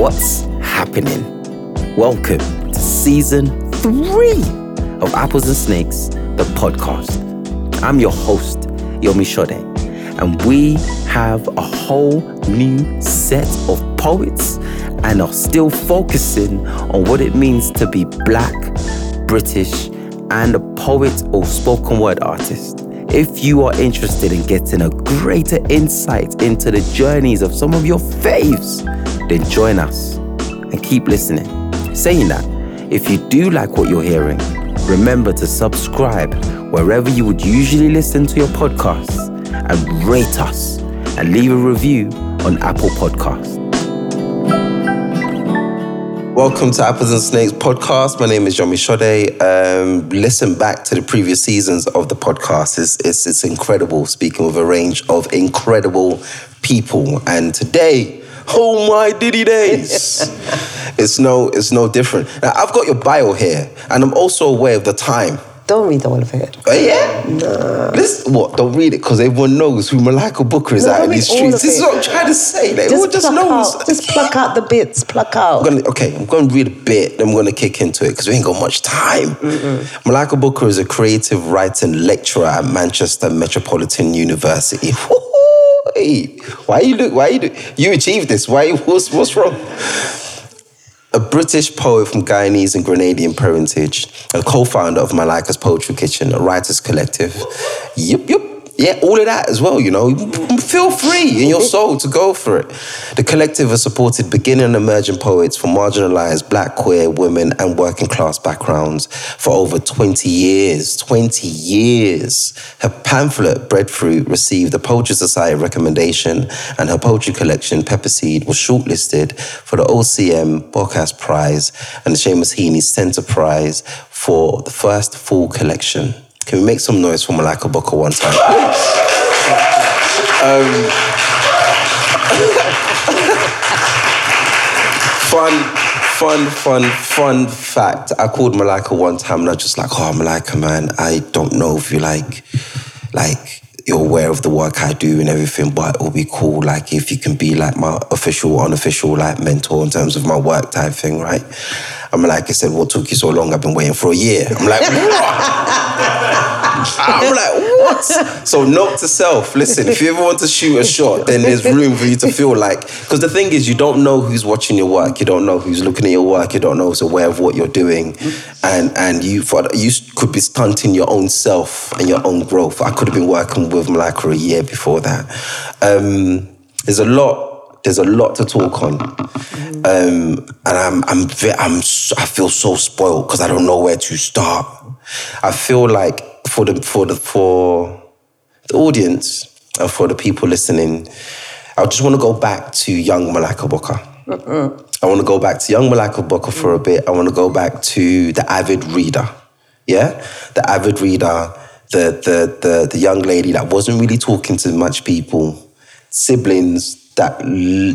What's happening? Welcome to season three of Apples and Snakes, the podcast. I'm your host, Yomi Sode, and we have a whole new set of poets and are still focusing on what it means to be black, British, and a poet or spoken word artist. If you are interested in getting a greater insight into the journeys of some of your faves, then join us and keep listening. Saying that, if you do like what you're hearing, remember to subscribe wherever you would usually listen to your podcasts and rate us and leave a review on Apple Podcasts. Welcome to Apples and Snakes podcast. My name is Yomi Sode. Um, listen back to the previous seasons of the podcast. It's, it's, it's incredible speaking with a range of incredible people. And today, oh my diddy days, it's no it's no different. Now I've got your bio here, and I'm also aware of the time. Don't read all of it. Oh yeah? No. Listen, what? Don't read it because everyone knows who Malika Booker is No, out in these streets. This is what I'm trying to say. Like, everyone just knows. Out, just pluck out the bits. Pluck out. I'm gonna, okay, I'm going to read a bit, then I'm going to kick into it because we ain't got much time. Malika Booker is a creative writing lecturer at Manchester Metropolitan University. Hey, why you look? Why you do? You achieved this. Why? What's what's wrong? A British poet from Guyanese and Grenadian parentage, a co-founder of Malika's Poetry Kitchen, a writers collective. Yep, yep. Yeah, all of that as well, you know. Feel free in your soul to go for it. The collective has supported beginning and emerging poets from marginalized black, queer, women, and working class backgrounds for over 20 years. 20 years. Her pamphlet, Breadfruit, received the Poetry Society recommendation, and her poetry collection, Pepper Seed, was shortlisted for the OCM Bocas Prize and the Seamus Heaney Centre Prize for the first full collection. Can we make some noise for Malika Booker one time? Um, fun, fun, fun, fun fact. I called Malika one time and I was just like, oh, Malika, man, I don't know if you like, like, you're aware of the work I do and everything, but it will be cool, like, if you can be like my official, unofficial, like, mentor in terms of my work type thing, right? I'm like, I said, what took you so long? I've been waiting for a year. I'm like? I'm like, what? So note to self, listen, if you ever want to shoot a shot, then there's room for you to feel like, because the thing is, you don't know who's watching your work, you don't know who's looking at your work, you don't know who's aware of what you're doing, and and you for, you could be stunting your own self and your own growth. I could have been working with Malika a year before that. Um, there's a lot. There's a lot to talk on, um, and I'm I'm I'm I feel so spoiled because I don't know where to start. I feel like for the for the for the audience and for the people listening, I just want to go back to young Malika Booker. I want to go back to young Malika Booker for a bit. I want to go back to the avid reader. Yeah? The avid reader, the the the the young lady that wasn't really talking to much people, siblings that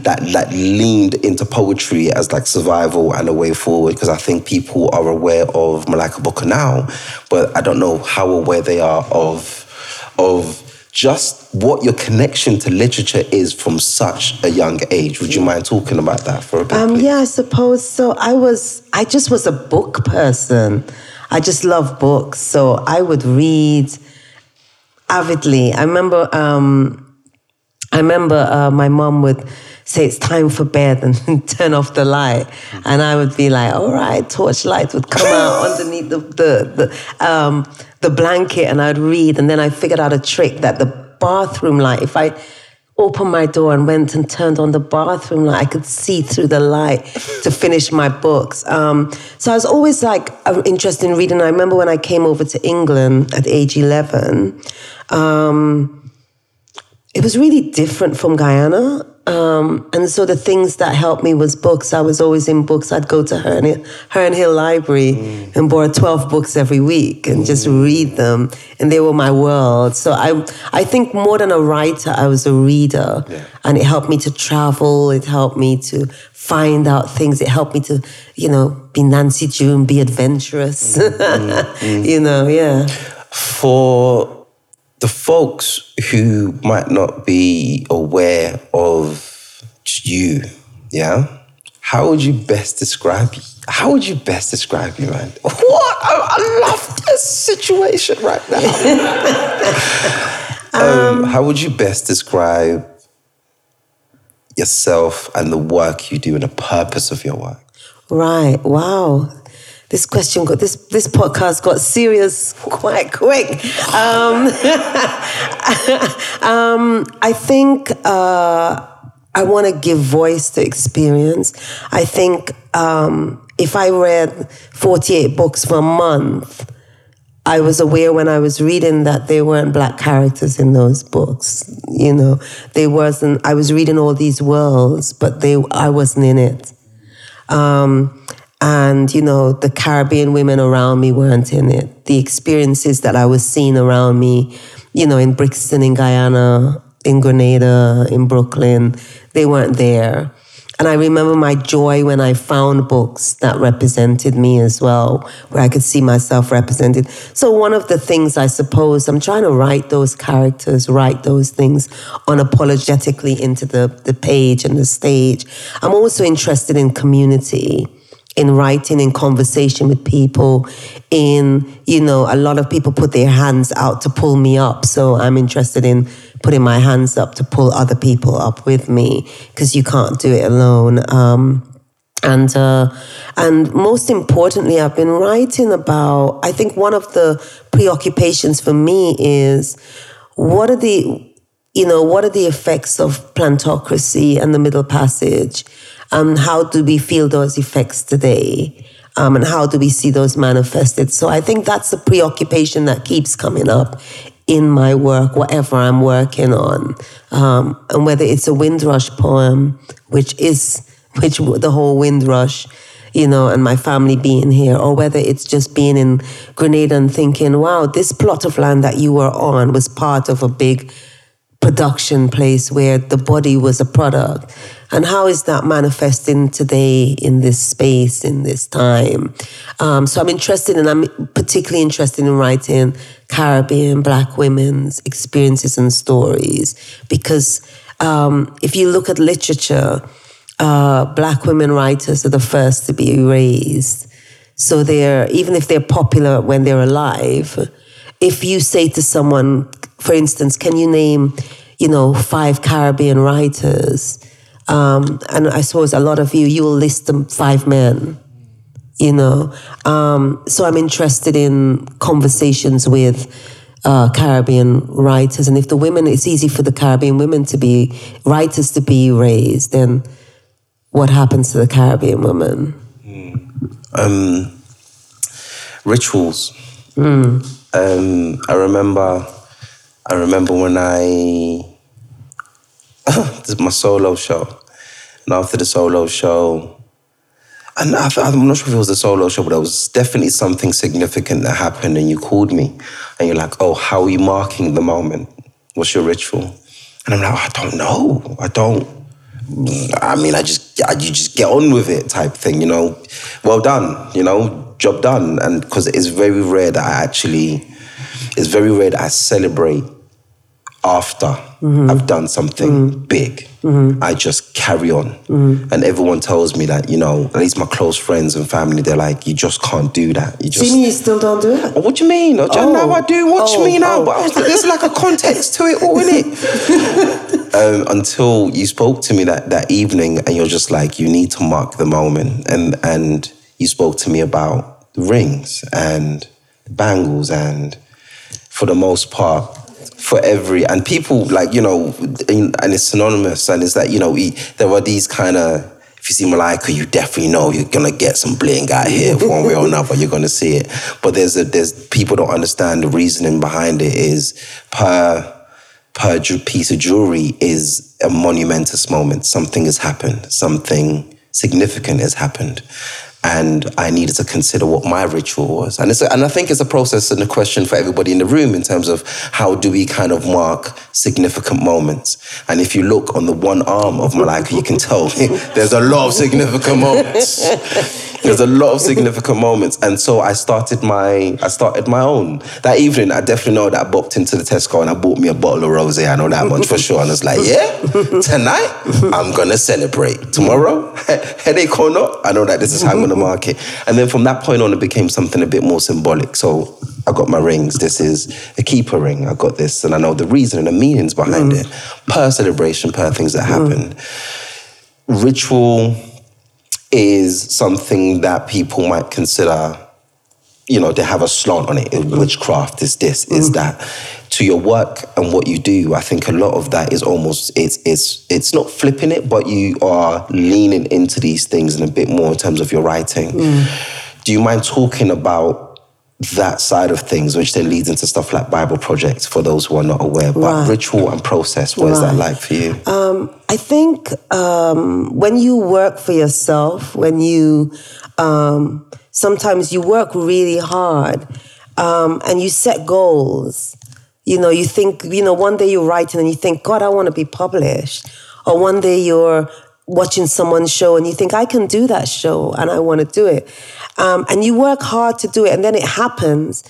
that that leaned into poetry as like survival and a way forward because I think people are aware of Malika Booker now, but I don't know how aware they are of of just what your connection to literature is from such a young age. Would you mind talking about that for a bit? Um, yeah, I suppose so. I was, I just was a book person. I just love books, so I would read avidly. I remember, um, I remember uh, my mom would say it's time for bed and turn off the light, and I would be like, all right, torchlight would come out underneath the the the, um, the blanket, and I'd read, and then I figured out a trick that the bathroom light, if I opened my door and went and turned on the bathroom light. I could see through the light to finish my books. Um, so I was always like uh, interested in reading. I remember when I came over to England at age 11, um, it was really different from Guyana. Um, and so the things that helped me was books. I was always in books. I'd go to Herne Hill, Herne Hill Library mm. and borrow 12 books every week and just mm. read them. And they were my world. So I, I think more than a writer, I was a reader. And it helped me to travel. It helped me to find out things. It helped me to, you know, be Nancy Drew, be adventurous. Mm, you know, yeah. for the folks who might not be aware of you, yeah, how would you best describe you? How would you best describe you, man? What? I, I love this situation right now. um, how would you best describe yourself and the work you do and the purpose of your work? Right. Wow. This question got this this podcast got serious quite quick. Um, um, I think uh, I want to give voice to experience. I think um, if I read forty eight books for a month, I was aware when I was reading that there weren't black characters in those books. You know, there wasn't. I was reading all these worlds, but they I wasn't in it. Um, and, you know, the Caribbean women around me weren't in it. The experiences that I was seeing around me, you know, in Brixton, in Guyana, in Grenada, in Brooklyn, they weren't there. And I remember my joy when I found books that represented me as well, where I could see myself represented. So, one of the things I suppose I'm trying to write those characters, write those things unapologetically into the, the page and the stage. I'm also interested in community in writing, in conversation with people, in, you know, a lot of people put their hands out to pull me up. So I'm interested in putting my hands up to pull other people up with me because you can't do it alone. Um, and uh, and most importantly, I've been writing about. I think one of the preoccupations for me is what are the you know what are the effects of plantocracy and the Middle Passage um, how do we feel those effects today? Um, and how do we see those manifested? So I think that's a preoccupation that keeps coming up in my work, whatever I'm working on. Um, and whether it's a Windrush poem, which is, which the whole Windrush, you know, and my family being here, or whether it's just being in Grenada and thinking, wow, this plot of land that you were on was part of a big production place where the body was a product. And how is that manifesting today in this space, in this time? Um, so I'm interested and I'm particularly interested in writing Caribbean Black women's experiences and stories because um, if you look at literature, uh, Black women writers are the first to be erased. So they're, even if they're popular when they're alive, if you say to someone, for instance, can you name, you know, five Caribbean writers? Um, and I suppose a lot of you, you will list them five men, you know. Um, so I'm interested in conversations with uh, Caribbean writers. And if the women, it's easy for the Caribbean women to be, writers to be raised, then what happens to the Caribbean women? Mm. Um, rituals. Mm. Um, I remember, I remember when I this is my solo show, and after the solo show, and I, I'm not sure if it was the solo show, but it was definitely something significant that happened, and you called me, and you're like, "Oh, how are you marking the moment? What's your ritual?" And I'm like, "I don't know. I don't." I mean, I just, you just get on with it, type thing, you know. Well done, you know, job done, and because it's very rare that I actually, it's very rare that I celebrate after mm-hmm. I've done something mm-hmm. big. Mm-hmm. I just carry on. Mm-hmm. And everyone tells me that, you know, at least my close friends and family, they're like, you just can't do that. You just. See you still don't do it? Oh, what do you mean? Oh, oh. Now I do. Watch oh, me now. Oh. But was, there's like a context to it all, in it? um, until you spoke to me that, that evening and you're just like, you need to mark the moment. And, and you spoke to me about the rings and bangles and for the most part, for every and people like you know and it's synonymous and it's that you know we, there are these kind of if you see Malika, you definitely know you're gonna get some bling out here one way or another. You're gonna see it, but there's a there's people don't understand the reasoning behind it. Is per per piece of jewelry is a monumentous moment. Something has happened. Something significant has happened, and I needed to consider what my ritual was. And, it's and I think it's a process and a question for everybody in the room in terms of how do we kind of mark significant moments. And if you look on the one arm of Malika, you can tell there's a lot of significant moments. There's a lot of significant moments, and so I started my I started my own that evening. I definitely know that I bopped into the Tesco and I bought me a bottle of rosé. I know that much for sure. And I was like, yeah, tonight I'm gonna celebrate. Tomorrow, headache or not, I know that this is how I'm gonna mark it. And then from that point on, it became something a bit more symbolic. So I got my rings. This is a keeper ring. I got this, and I know the reason and the meanings behind mm. it, per celebration, per things that happen. Ritual is something that people might consider, you know, they have a slant on it. Mm-hmm. Witchcraft is this, is mm. that. To your work and what you do, I think a lot of that is almost it's it's it's not flipping it, but you are leaning into these things in a bit more in terms of your writing. Mm. Do you mind talking about that side of things, which then leads into stuff like Bible projects for those who are not aware, but Right. ritual and process, what is that like for you? I think um, when you work for yourself, when you um, sometimes you work really hard um, and you set goals. You know, you think, you know, one day you're writing and you think, God, I want to be published. Or one day you're watching someone's show and you think, I can do that show and I want to do it. Um, and you work hard to do it and then it happens.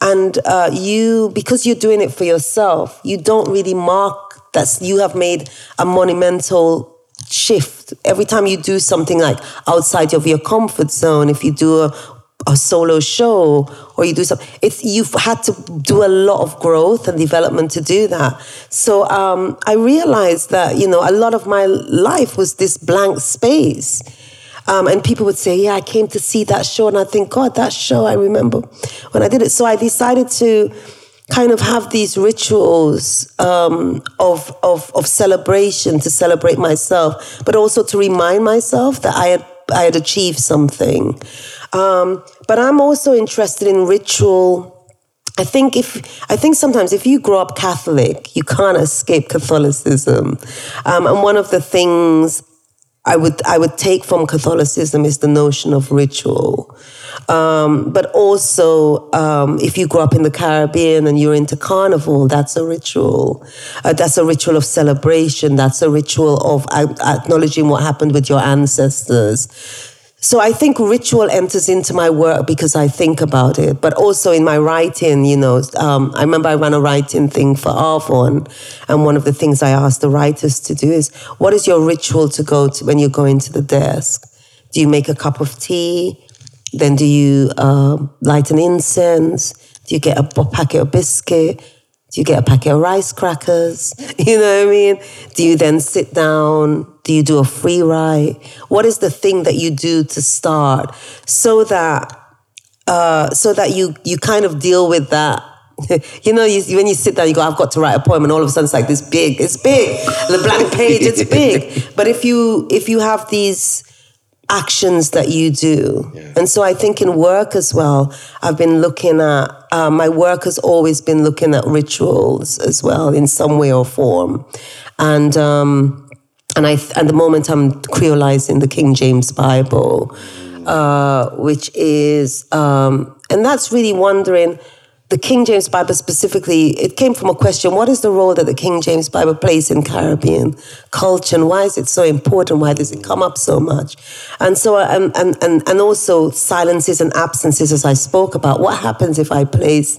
And uh, you, because you're doing it for yourself, you don't really mark that you have made a monumental shift. Every time you do something like outside of your comfort zone, if you do a, a solo show or you do something, it's you've had to do a lot of growth and development to do that. So um, I realized that you know a lot of my life was this blank space. Um, and people would say, Yeah, I came to see that show. And I think, God, that show, I remember when I did it. So I decided to kind of have these rituals um, of, of, of celebration to celebrate myself, but also to remind myself that I had, I had achieved something. Um, but I'm also interested in ritual. I think if I think sometimes if you grow up Catholic, you can't escape Catholicism. Um, and one of the things I would I would take from Catholicism is the notion of ritual. Um, but also, um, if you grow up in the Caribbean and you're into carnival, that's a ritual. Uh, that's a ritual of celebration. That's a ritual of acknowledging what happened with your ancestors. So I think ritual enters into my work because I think about it, but also in my writing, you know, um, I remember I ran a writing thing for Arvon, and one of the things I asked the writers to do is, what is your ritual to go to when you go into the desk? Do you make a cup of tea? Then do you um, light an incense? Do you get a packet of biscuit? Do you get a packet of rice crackers? You know what I mean? Do you then sit down? Do you do a free write? What is the thing that you do to start so that uh, so that you you kind of deal with that? you know, you, when you sit down, you go, "I've got to write a poem," and all of a sudden it's like this big, it's big, the blank page, it's big. But if you if you have these actions that you do. And so I think in work as well, I've been looking at, uh, my work has always been looking at rituals as well in some way or form. And, um, and I, at the moment I'm creolizing the King James Bible, uh, which is, um, and that's really wondering, the King James Bible specifically, it came from a question what is the role that the King James Bible plays in Caribbean culture and why is it so important? Why does it come up so much? And so, um, and, and, and also silences and absences, as I spoke about. What happens if I place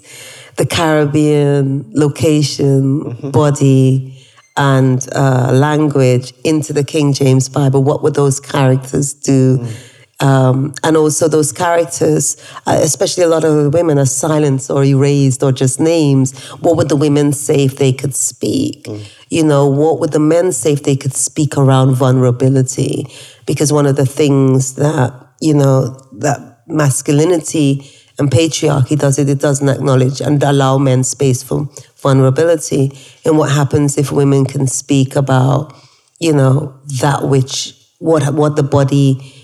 the Caribbean location, body, and uh, language into the King James Bible? What would those characters do? Um, and also those characters, uh, especially a lot of the women, are silenced or erased or just names. What would the women say if they could speak? You know, what would the men say if they could speak around vulnerability? Because one of the things that, you know, that masculinity and patriarchy does it, it doesn't acknowledge and allow men space for vulnerability. And what happens if women can speak about, you know, that which, what, what the body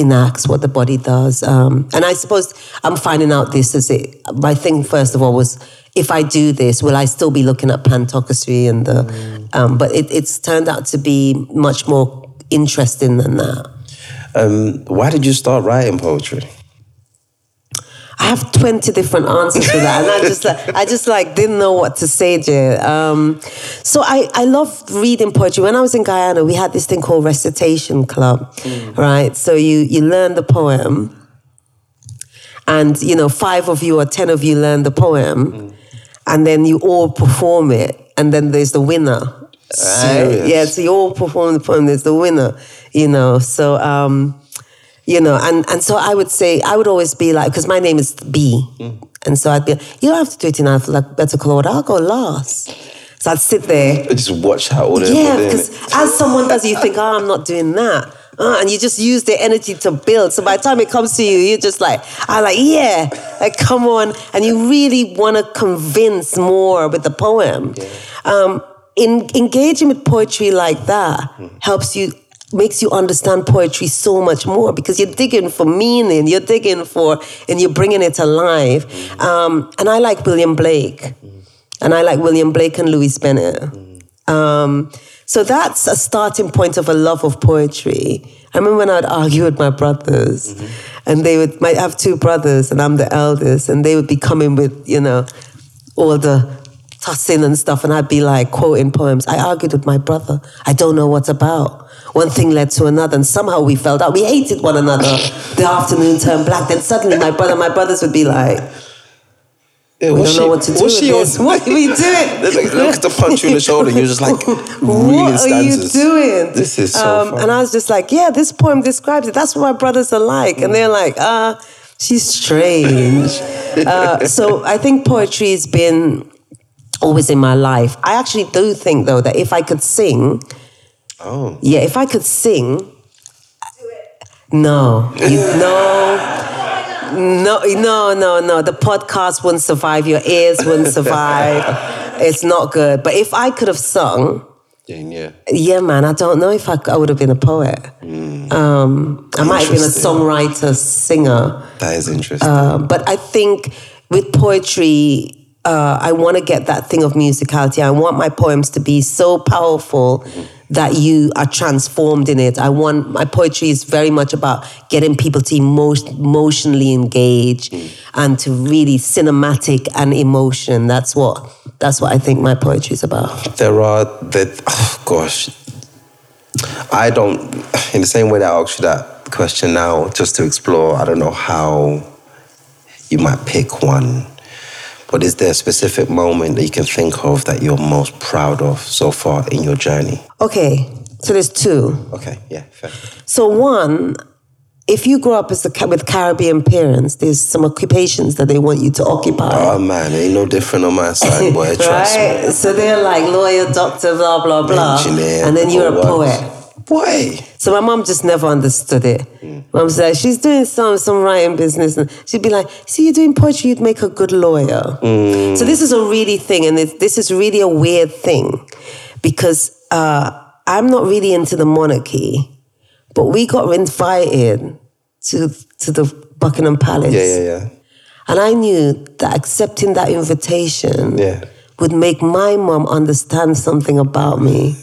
enacts, what the body does. Um, and I suppose I'm finding out this as it, my thing first of all was, if I do this, will I still be looking at plantocracy and the, um, but it, it's turned out to be much more interesting than that. Um, why did you start writing poetry? I have 20 different answers for that. And I just like, I just like didn't know what to say, Jay. Um, so I, I love reading poetry. When I was in Guyana, we had this thing called recitation club, right? So you, you learn the poem and, you know, five of you or 10 of you learn the poem and then you all perform it. And then there's the winner. Right? Serious? Yeah, so you all perform the poem, there's the winner, you know. So, um, you know, and, and so I would say, I would always be like, because my name is B. And so I'd be, you don't have to do it in alphabetical order, I'll go last. So I'd sit there. I just watch how all Yeah, because as someone does, you think, oh, I'm not doing that. Uh, and you just use the energy to build. So by the time it comes to you, you're just like, I like, yeah, like come on. And you really want to convince more with the poem. Um, in engaging with poetry like that helps you makes you understand poetry so much more because you're digging for meaning you're digging for and you're bringing it alive um, and i like william blake and i like william blake and Louise Bennett um, so that's a starting point of a love of poetry. I remember when I'd argue with my brothers, and they would might have two brothers, and I'm the eldest, and they would be coming with you know all the tossing and stuff, and I'd be like quoting poems. I argued with my brother. I don't know what's about. One thing led to another, and somehow we felt out. We hated one another. The afternoon turned black. Then suddenly, my brother, my brothers would be like, Yeah, "We don't know what to do with she on- What are we doing?" Like, look to punch you in the shoulder. You're just like what are you doing? This is so um. And I was just like, yeah, this poem describes it. That's what my brothers are like. And they're like, ah, she's strange. uh, so I think poetry has been always in my life. I actually do think, though, that if I could sing, Oh, yeah, if I could sing, no, you, no. No, no, no, no. The podcast wouldn't survive. Your ears wouldn't survive. it's not good. But if I could have sung, yeah, yeah. man, I don't know if I, I would have been a poet. Um, I might have been a songwriter, singer. That is interesting. Um, but I think with poetry, uh, I want to get that thing of musicality. I want my poems to be so powerful that you are transformed in it. I want my poetry is very much about getting people to emo- emotionally engage and to really cinematic and emotion. That's what that's what I think my poetry is about. there are that. Oh gosh, I don't. In the same way that I asked you that question now, just to explore. I don't know how you might pick one, but is there a specific moment that you can think of that you're most proud of so far in your journey? Okay, so there's two. Okay, yeah, fair. So one, if you grow up as a, with Caribbean parents, there's some occupations that they want you to occupy. Oh man, ain't no different on my side, boy. Trust me. right? So they're like lawyer, doctor, blah blah blah, Engineer, and then you're a poet. Boy, So my mom just never understood it. Mm. Mom's like, she's doing some some writing business, and she'd be like, "See, you're doing poetry, you'd make a good lawyer." Mm. So this is a really thing, and it, this is really a weird thing, because uh, I'm not really into the monarchy, but we got invited to to the Buckingham Palace, yeah, yeah, yeah, and I knew that accepting that invitation yeah. would make my mom understand something about me.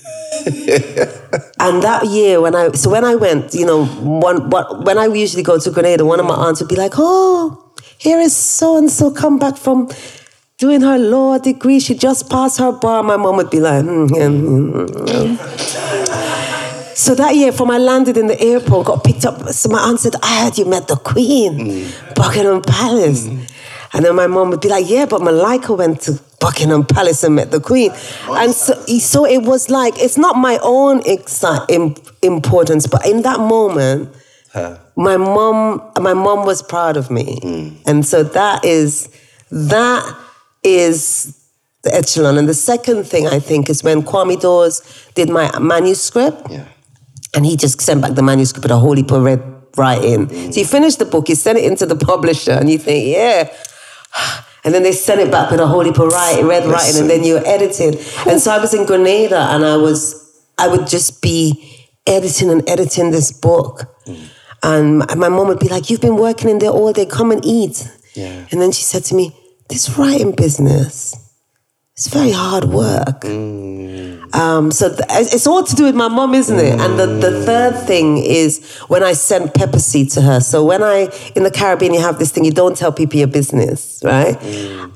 and that year when I so when I went, you know, one what when I usually go to Grenada, one of my aunts would be like, "Oh, here is so and so come back from doing her law degree. She just passed her bar." My mom would be like, "Hmm, yeah, hmm, hmm." So that year, from I landed in the airport, got picked up. So my aunt said, "I heard you met the Queen, Buckingham Palace." And then my mom would be like, "Yeah, but Malika went to Buckingham um, Palace and met the Queen." And so, so it was like it's not my own importance, but in that moment, my mom, my mom was proud of me, hmm. and so that is that is the echelon. And the second thing I think is when Kwame Dawes did my manuscript. Yeah. And he just sent back the manuscript with a whole heap of red writing. Hmm. So you finish the book, you send it into the publisher, and you think, yeah. And then they send it back with a whole heap of writing, red writing, and then you're editing. And so I was in Grenada, and I was, I would just be editing and editing this book. Mm. And my- my mom would be like, "You've been working in there all day. Come and eat." Yeah. And then she said to me, "This writing business, it's very hard work. Um, so th- it's all to do with my mom, isn't it? And the, the third thing is when I sent pepper seed to her. So when I in the Caribbean, you have this thing you don't tell people your business, right?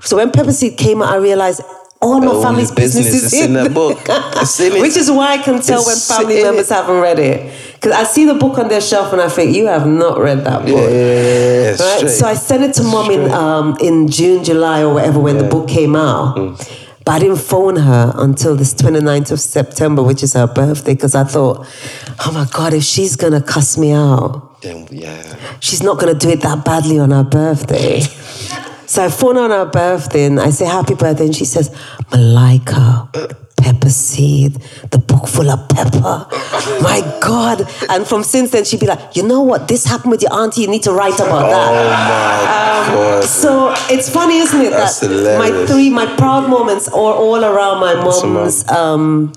So when pepper seed came out, I realized all my All family's business business is in the book. In. Which is why I can tell when family members it. haven't read it. Because I see the book on their shelf and I think, you have not read that book. Yeah, Right? straight. So I sent it to mom in um, in June, July, or whatever when the book came out. But I didn't phone her until this 29th of September, which is her birthday, because I thought, oh my God, if she's going to cuss me out, Then, yeah. she's not going to do it that badly on her birthday. so I phone her on her birthday and I say, happy birthday. And she says, Malika, pepper seed, the book full of pepper. My God. And from since then, she'd be like, you know what? This happened with your auntie. You need to write about Oh that. my God. So it's funny, isn't it? That's that my three, my proud moments are all around my mom's, um,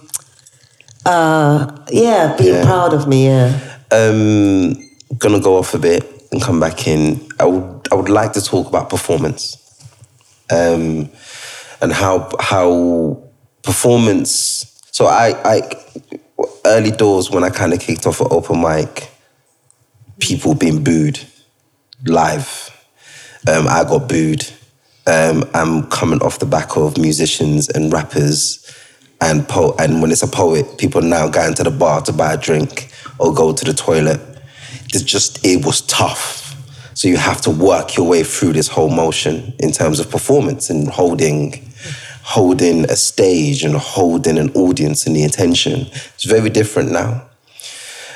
uh, yeah, being Yeah. proud of me, yeah. um, gonna go off a bit and come back in. I would I would like to talk about performance, um, and how how performance. So I I early doors when I kind of kicked off at open mic, people being booed live. Um, I got booed. Um, I'm coming off the back of musicians and rappers and po- and when it's a poet, people now going to the bar to buy a drink or go to the toilet. It's just it was tough. So you have to work your way through this whole motion in terms of performance and holding holding a stage and holding an audience and the attention. It's very different now.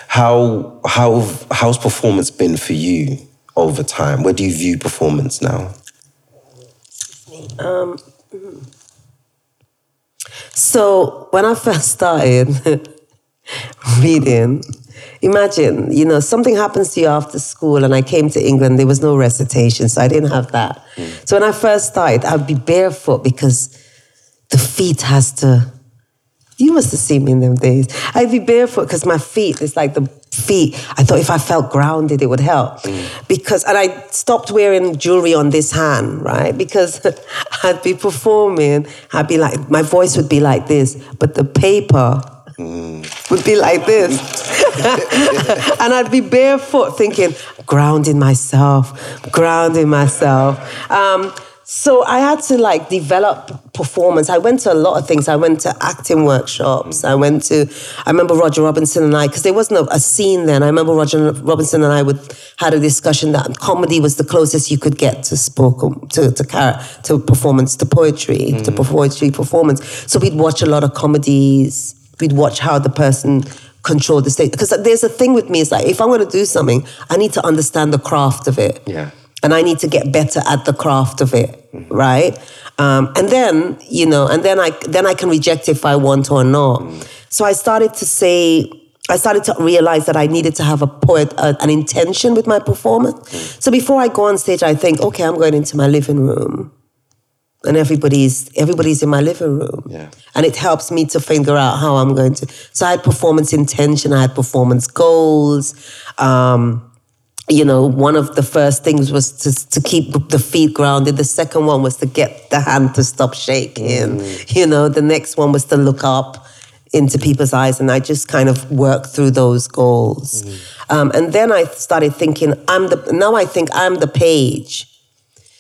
How how how's performance been for you over time? Where do you view performance now? Um, so when I first started reading, imagine, you know, something happens to you after school, and I came to England, there was no recitation, so I didn't have that. Mm. So when I first started, I'd be barefoot because the feet has to. You must have seen me in them days. I'd be barefoot because my feet, it's like the feet. I thought if I felt grounded, it would help. Because, and I stopped wearing jewelry on this hand, right? Because I'd be performing, I'd be like, my voice would be like this, but the paper would be like this. and I'd be barefoot thinking, grounding myself, grounding myself. Um, so I had to like develop performance. I went to a lot of things. I went to acting workshops. I went to, I remember Roger Robinson and I, because there wasn't a, a scene then. I remember Roger Robinson and I would had a discussion that comedy was the closest you could get to spoken, to, to, char- to performance, to poetry, mm. to poetry performance. So we'd watch a lot of comedies. We'd watch how the person controlled the stage. Because there's a thing with me, it's like, if I'm going to do something, I need to understand the craft of it Yeah. And I need to get better at the craft of it, right? Um, and then you know, and then I then I can reject if I want or not. So I started to say. I started to realize that I needed to have a poet, uh, an intention with my performance. So before I go on stage, I think, okay, I'm going into my living room, and everybody's everybody's in my living room, Yeah. and it helps me to figure out how I'm going to. So I had performance intention, I had performance goals. Um, you know, one of the first things was to, to keep the feet grounded. The second one was to get the hand to stop shaking. You know, the next one was to look up into people's eyes. And I just kind of worked through those goals. Um, and then I started thinking, I'm the, now I think I'm the page.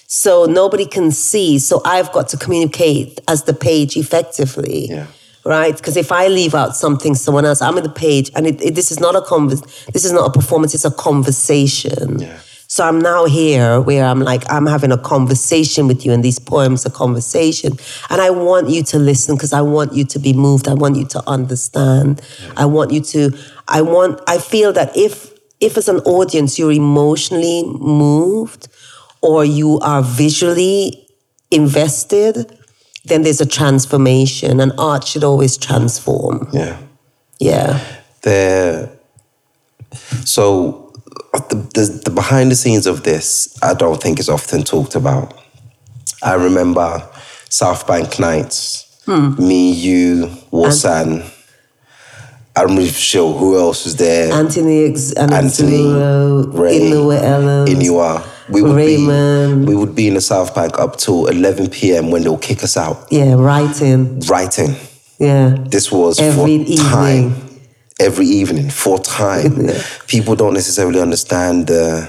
So nobody can see. So I've got to communicate as the page effectively Yeah. Right? Because if I leave out something, someone else, I'm in the page, and it, it- this is not a convers, this is not a performance, it's a conversation. Yeah. So I'm now here where I'm like, I'm having a conversation with you, and these poems are conversation. And I want you to listen because I want you to be moved. I want you to understand. I want you to, I want, I feel that if, if as an audience you're emotionally moved or you are visually invested, then there's a transformation, and art should always transform. Yeah. Yeah. There. So the, the the behind the scenes of this, I don't think is often talked about. I remember South Bank nights. Hmm. Me, you, Warsan. I'm not really sure who else was there. Anthony, Ex- Anthony, Anthony Ray, Inua Ellams, Inua. We would Raymond. be we would be in the South Bank up till 11 p.m. when they'll kick us out Yeah, writing. writing. Yeah. This was Every for time. evening. Every evening for time. People don't necessarily understand the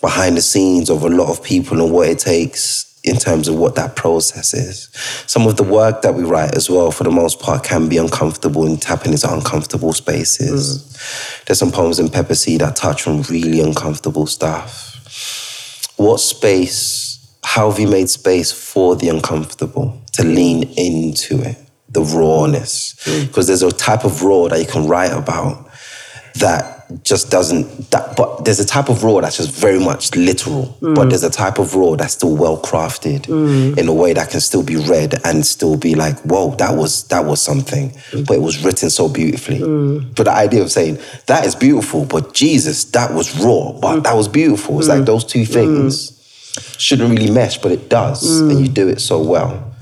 behind the scenes of a lot of people and what it takes in terms of what that process is. Some of the work that we write as well, for the most part, can be uncomfortable and tapping into uncomfortable spaces. Mm. There's some poems in Pepper Seed that touch on really uncomfortable stuff. What space, how have you made space for the uncomfortable to lean into it, the rawness? Hmm. Because there's a type of raw that you can write about that just doesn't that but there's a type of raw that's just very much literal but mm. there's a type of raw that's still well crafted mm. in a way that can still be read and still be like whoa that was that was something mm. but it was written so beautifully. But the idea of saying that is beautiful but jesus that was raw but that was beautiful. It's like those two things shouldn't really mesh but it does and you do it so well.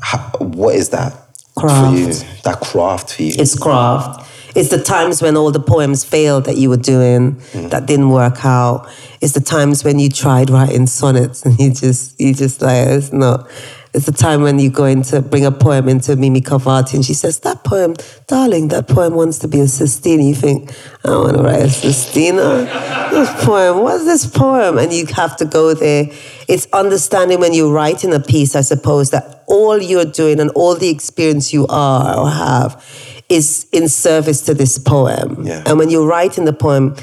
How, what is that craft. for you? That craft for you? It's craft. It's the times when all the poems failed that you were doing mm. that didn't work out. It's the times when you tried writing sonnets and you just you just like it's not. It's the time when you go into bring a poem into Mimi Khalvati and she says, That poem, darling, that poem wants to be a sestina. You think, I want to write a sestina. This poem, what's this poem? And you have to go there. It's understanding when you're writing a piece, I suppose, that all you're doing and all the experience you are or have is in service to this poem. Yeah. And when you're writing the poem,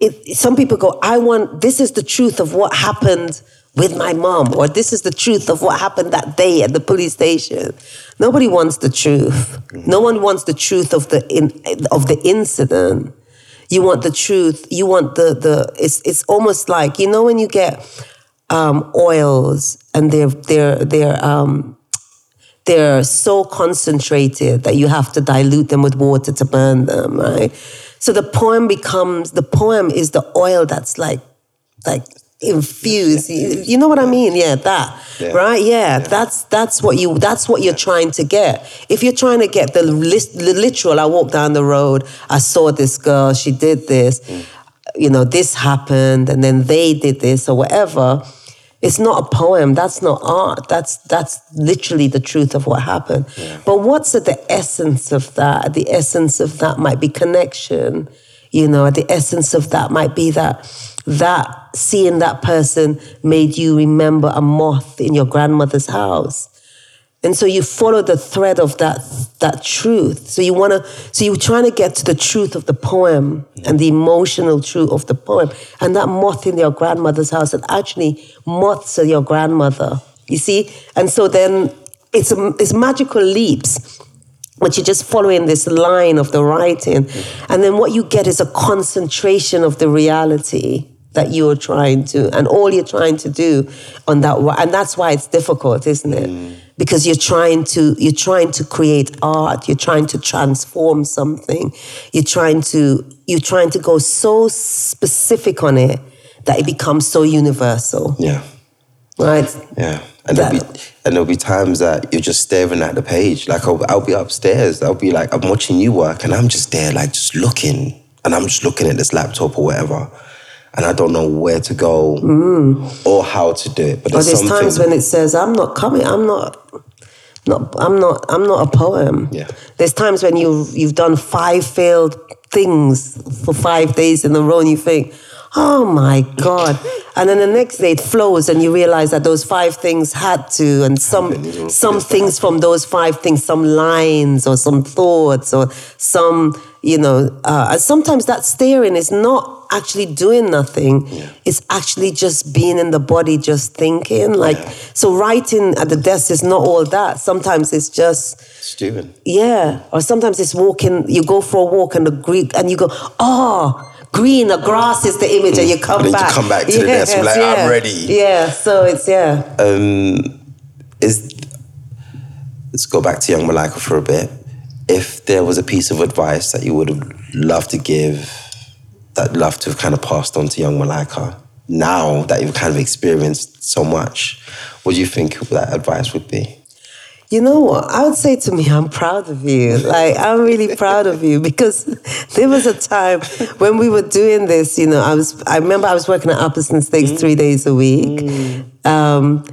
it, some people go, I want, this is the truth of what happened with my mom, or this is the truth of what happened that day at the police station. Nobody wants the truth. No one wants the truth of the in, of the incident. You want the truth. You want the the. It's it's almost like you know when you get um, oils and they're they're they're um, they're so concentrated that you have to dilute them with water to burn them, right? So the poem becomes the poem is the oil that's like like infused. You, you know what I mean? Yeah, that. Yeah. Right? Yeah, that's that's what you that's what you're trying to get. If you're trying to get the, list, the literal, I walked down the road, I saw this girl, she did this, mm. you know, this happened, and then they did this or whatever. It's not a poem. That's not art. That's that's literally the truth of what happened. But what's at the essence of that? The essence of that might be connection. You know, the essence of that might be that that seeing that person made you remember a moth in your grandmother's house. And so you follow the thread of that that truth. So you want to so you're trying to get to the truth of the poem and the emotional truth of the poem. And that moth in your grandmother's house and actually moths are your grandmother. You see? And so then it's a, it's magical leaps but you're just following this line of the writing. And then what you get is a concentration of the reality that you're trying to, and all you're trying to do on that. And that's why it's difficult, isn't it? Mm. Because you're trying to, you're trying to create art. You're trying to transform something. You're trying to, you're trying to go so specific on it that it becomes so universal, yeah right? Yeah. And there'll, be, and there'll be times that you're just staring at the page. Like I'll, I'll be upstairs. I'll be like, I'm watching you work and I'm just there, like just looking. And I'm just looking at this laptop or whatever. And I don't know where to go mm. or how to do it. But there's, there's something. times when it says, "I'm not coming. I'm not." Not, I'm not. I'm not a poem. Yeah. There's times when you you've done five failed things for five days in a row, and you think, "Oh my god!" and then the next day it flows, and you realize that those five things had to, and some some things from those five things, some lines or some thoughts or some, you know, uh, and sometimes that staring is not actually doing nothing. It's actually just being in the body, just thinking. Like so, writing at the desk is not all that. Sometimes it's just Stewing. yeah, or sometimes it's walking. You go for a walk and the green, and you go, oh, green. The grass is the image, and you come And then you back. come back to the desk, like, I'm ready. Yeah, so it's yeah. Um, is let's go back to young Malika for a bit. If there was a piece of advice that you would have loved to give, that loved to have kind of passed on to young Malika, now that you've kind of experienced so much, what do you think that advice would be? You know what? I would say to me, I'm proud of you. Like, I'm really proud of you because there was a time when we were doing this, you know, I was, I remember I was working at Apples and Snakes Mm. three days a week. Um,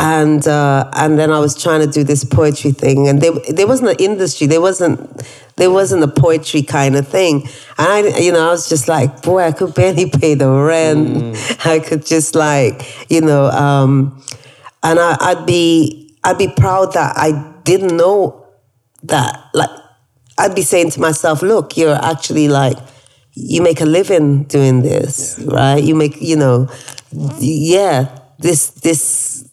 and uh, and then I was trying to do this poetry thing, and there there wasn't an industry, there wasn't there wasn't a poetry kind of thing, and I you know I was just like, boy, I could barely pay the rent, I could just like you know, um, and I, I'd be I'd be proud that I didn't know that like I'd be saying to myself, look, you're actually like you make a living doing this, right? You make you know, yeah, this this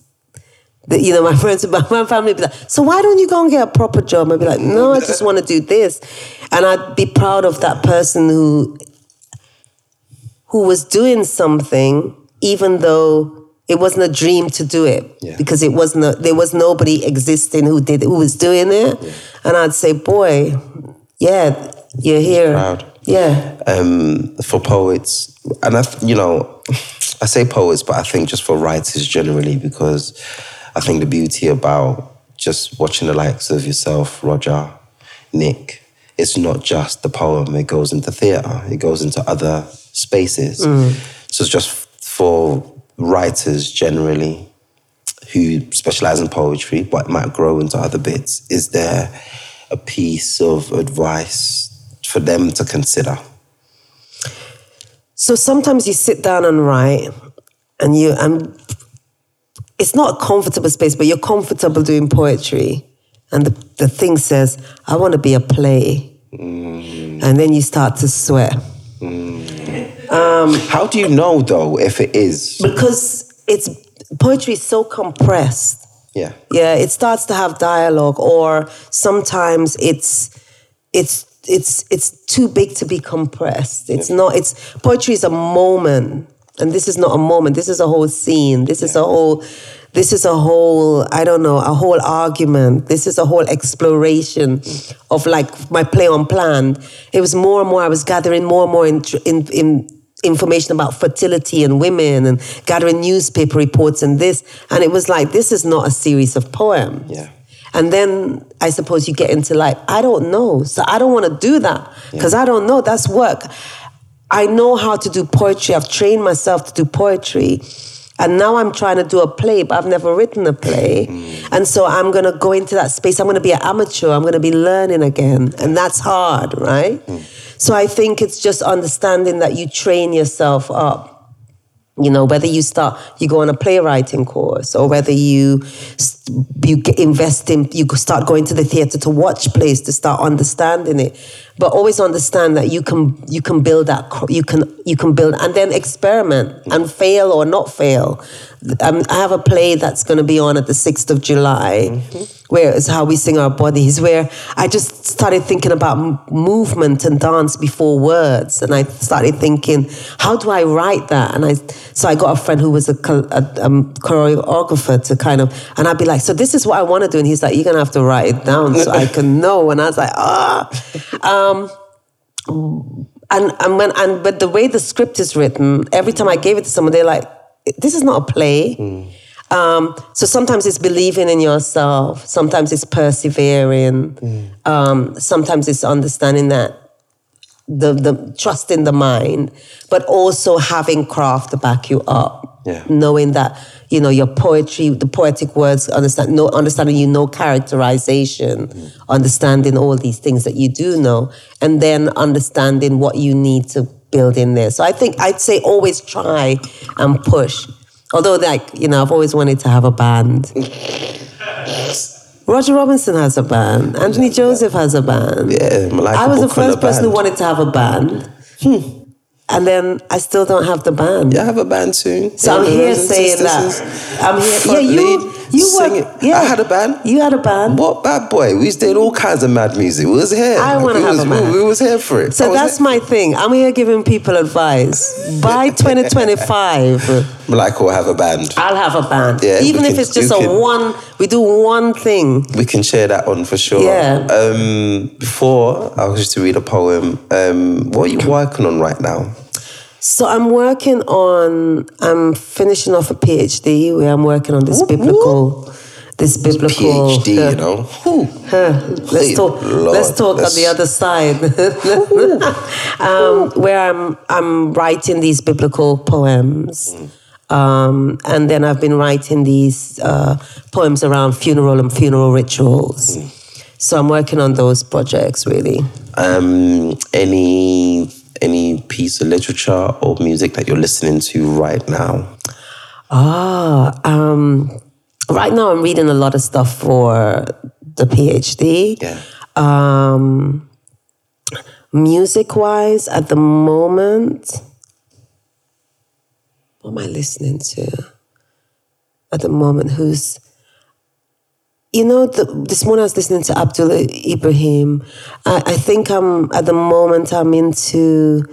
the, you know, my friends, my my family would be like, so why don't you go and get a proper job? I'd be like, no, I just want to do this. And I'd be proud of that person who who was doing something, even though it wasn't a dream to do it. Yeah. Because it wasn't a, there was nobody existing who did who was doing it. And I'd say, boy, yeah, you're here. Proud. Yeah. um, for poets, and I, you know, I say poets, but I think just for writers generally, because I think the beauty about just watching the likes of yourself, Roger, Nick, it's not just the poem. It goes into theatre. It goes into other spaces. So it's just for writers generally who specialize in poetry but might grow into other bits. Is there a piece of advice for them to consider? So sometimes you sit down and write, and you and it's not a comfortable space, but you're comfortable doing poetry, and the, the thing says, "I want to be a play," mm. and then you start to sweat mm. Um, how do you know though if it is? because it's poetry is so compressed. Yeah. Yeah, it starts to have dialogue, or sometimes it's it's it's it's too big to be compressed. It's not. It's poetry is a moment, and this is not a moment. This is a whole scene. This is a whole. This is a whole. I don't know. A whole argument. This is a whole exploration of like my play on plan. It was more and more. I was gathering more and more in in. in information about fertility and women and gathering newspaper reports and this and it was like this is not a series of poems Yeah. and then I suppose you get into like, I don't know. So I don't want to do that because I don't know. That's work. I know how to do poetry. I've trained myself to do poetry. And now I'm trying to do a play, but I've never written a play. And so I'm going to go into that space. I'm going to be an amateur. I'm going to be learning again. And that's hard, right? So I think it's just understanding that you train yourself up you know whether you start you go on a playwriting course or whether you you get, invest in you start going to the theater to watch plays to start understanding it. But always understand that you can you can build that you can you can build and then experiment and fail or not fail. Um, i have a play that's going to be on at the 6th of july where it's how we sing our bodies where i just started thinking about m- movement and dance before words. And i started thinking how do i write that? And i so i got a friend who was a, a um, choreographer to kind of and i'd be like so this is what i want to do and he's like you're going to have to write it down so i can know and i was like ah um, and and when and but the way the script is written, every time I gave it to someone, they're like, "This is not a play." Um, so sometimes it's believing in yourself. Sometimes it's persevering. Um, sometimes it's understanding that the the trust in the mind, but also having craft to back you up. Yeah. Knowing that you know your poetry, the poetic words, understand, no, understanding you know characterization, understanding all these things that you do know, and then understanding what you need to build in there. So I think I'd say always try and push. Although, like you know, I've always wanted to have a band. Roger Robinson has a band. Anthony Joseph has a band. Yeah, Malika I was the Book first person who wanted to have a band. And then I still don't have the band. Yeah, I have a band soon. So I'm here saying that. I'm here. Front yeah, you, lead, you singing. were. Yeah, I had a band. You had a band. What bad boy? We was doing all kinds of mad music. We was here. I wanna have was, a band. We, we was here for it. So that's here. my thing. I'm here giving people advice. By 2025, Malika will have a band. I'll have a band. Yeah, Even if can- it's just a can- one, we do one thing. We can share that on for sure. Yeah. Um, before I was just to read a poem. Um, what are you working on right now? So I'm working on. I'm finishing off a PhD where I'm working on this biblical, this biblical PhD, you know. Whew. let's talk. Lord, let's talk let's- on the other side, um, where I'm I'm writing these biblical poems, um, and then I've been writing these uh, poems around funeral and funeral rituals. So I'm working on those projects really. Um, any any piece of literature or music that you're listening to right now? Ah, um, right now I'm reading a lot of stuff for the PhD. Yeah. Um, music wise, at the moment, what am I listening to? At the moment, who's you know, the, this morning I was listening to Abdullah Ibrahim. I, I think I'm at the moment I'm into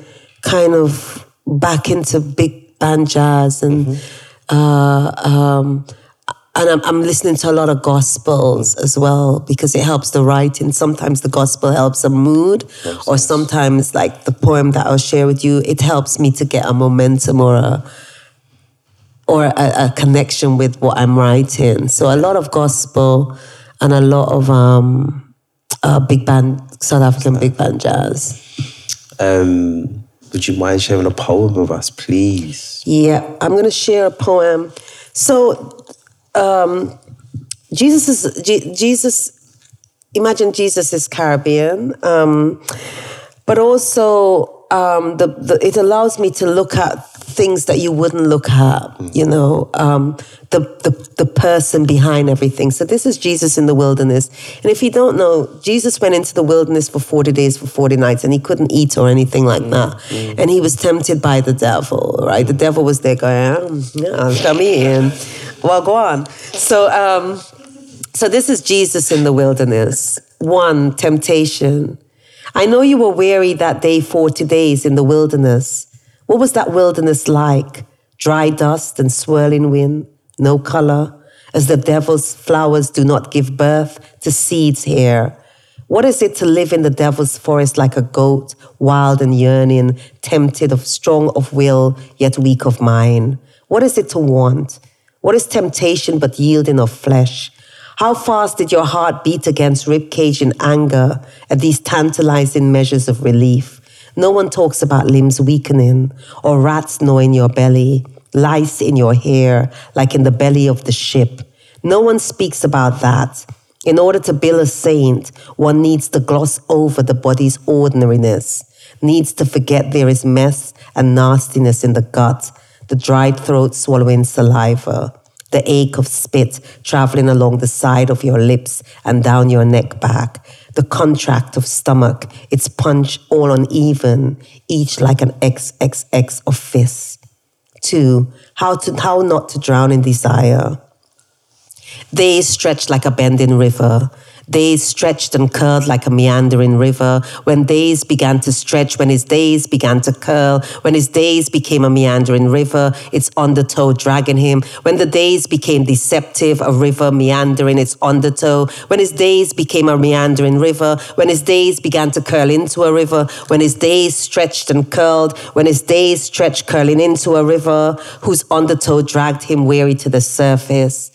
kind of back into big band jazz and uh, um, and I'm, I'm listening to a lot of gospels as well because it helps the writing. Sometimes the gospel helps a mood, or sometimes like the poem that I'll share with you, it helps me to get a momentum or a or a, a connection with what I'm writing. So a lot of gospel and a lot of um, uh, big band, South African big band jazz. Um, would you mind sharing a poem with us, please? Yeah, I'm going to share a poem. So, um, Jesus is Je- Jesus. Imagine Jesus is Caribbean, um, but also um, the, the it allows me to look at things that you wouldn't look at. You know, um, the, the the person behind everything. So this is Jesus in the wilderness, and if you don't know, Jesus went into the wilderness for forty days, for forty nights, and he couldn't eat or anything like that, and he was tempted by the devil. Right, the devil was there going, "Um, "Yeah, come in." Well, go on. So. Um, so this is Jesus in the wilderness. One, temptation. I know you were weary that day 40 days in the wilderness. What was that wilderness like? Dry dust and swirling wind, no color, as the devil's flowers do not give birth to seeds here. What is it to live in the devil's forest like a goat, wild and yearning, tempted of strong of will, yet weak of mind? What is it to want? What is temptation but yielding of flesh? How fast did your heart beat against ribcage in anger at these tantalizing measures of relief? No one talks about limbs weakening or rats gnawing your belly, lice in your hair like in the belly of the ship. No one speaks about that. In order to build a saint, one needs to gloss over the body's ordinariness, needs to forget there is mess and nastiness in the gut, the dried throat swallowing saliva the ache of spit traveling along the side of your lips and down your neck back, the contract of stomach, its punch all uneven, each like an XXX of fists. Two, how to how not to drown in desire. Days stretched like a bending river. Days stretched and curled like a meandering river. When days began to stretch, when his days began to curl, when his days became a meandering river, its undertow dragging him. When the days became deceptive, a river meandering its undertow. When his days became a meandering river. When his days began to curl into a river. When his days stretched and curled. When his days stretched curling into a river whose undertow dragged him weary to the surface.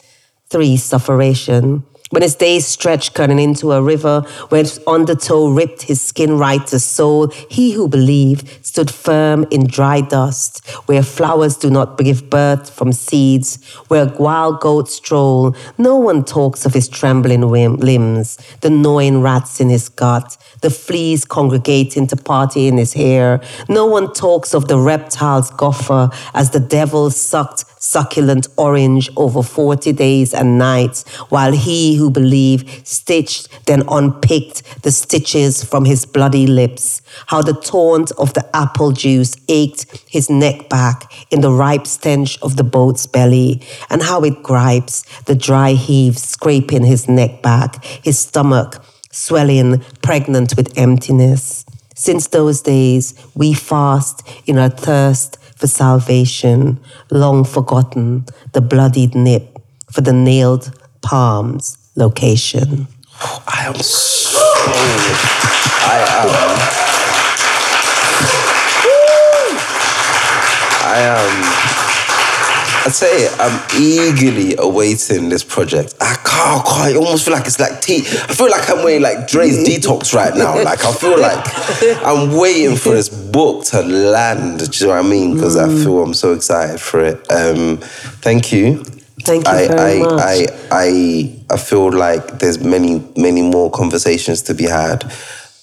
Three, sufferation. When his days stretched curling into a river, when his undertow ripped his skin right to soul, he who believed stood firm in dry dust, where flowers do not give birth from seeds, where wild goats stroll. No one talks of his trembling limbs, the gnawing rats in his gut, the fleas congregating to party in his hair. No one talks of the reptile's gopher as the devil sucked succulent orange over 40 days and nights, while he who believed stitched, then unpicked the stitches from his bloody lips. How the taunt of the apple juice ached his neck back in the ripe stench of the boat's belly, and how it gripes the dry heaves scraping his neck back, his stomach swelling, pregnant with emptiness. Since those days, we fast in our thirst for salvation, long forgotten, the bloodied nip for the nailed palms location. I am so. I am. I am. I say I'm eagerly awaiting this project. I can't, I almost feel like it's like tea. I feel like I'm waiting like Dre's detox right now. Like I feel like I'm waiting for this book to land. Do you know what I mean? Because I Mm. feel I'm so excited for it. Um, thank you. Thank you I, very I, much. I, I, I feel like there's many, many more conversations to be had,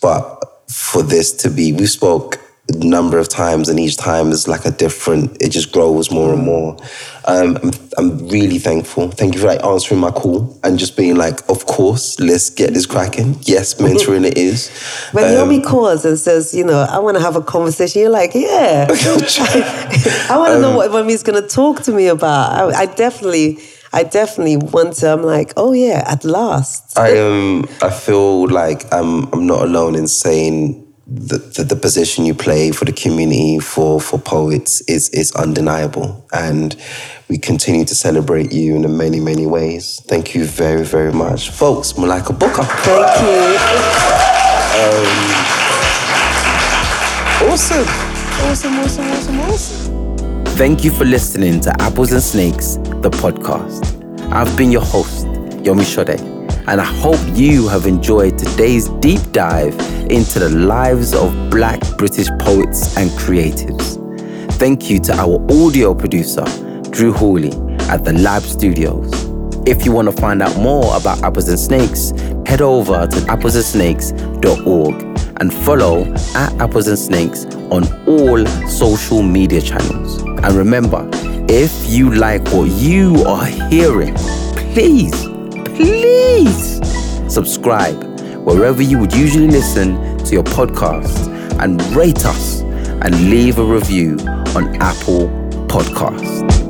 but for this to be, we spoke number of times, and each time is like a different. It just grows more and more. Um, I'm, I'm really thankful. Thank you for like answering my call and just being like, of course, let's get this cracking. Yes, mentoring it is. When Um, Yomi calls and says, you know, I want to have a conversation, you're like, yeah. I want to Um, know what Yomi's going to talk to me about. I, I definitely, I definitely want to. I'm like, oh yeah, at last. I um I feel like I'm I'm not alone in saying that the, the position you play for the community for for poets is is undeniable and we continue to celebrate you in many many ways. Thank you very very much, folks. Malika Booker. Thank you. Um, awesome. Awesome, awesome, awesome, awesome. Thank you for listening to Apples and Snakes, the podcast. I've been your host, Yomi Sode, and I hope you have enjoyed today's deep dive into the lives of Black British poets and creatives. Thank you to our audio producer, Drew Hawley, at the Lab Studios. If you want to find out more about Apples and Snakes, head over to applesandsnakes.org and follow at Apples and Snakes on all social media channels. And remember, if you like what you are hearing, please, please subscribe wherever you would usually listen to your podcast and rate us and leave a review on Apple Podcasts.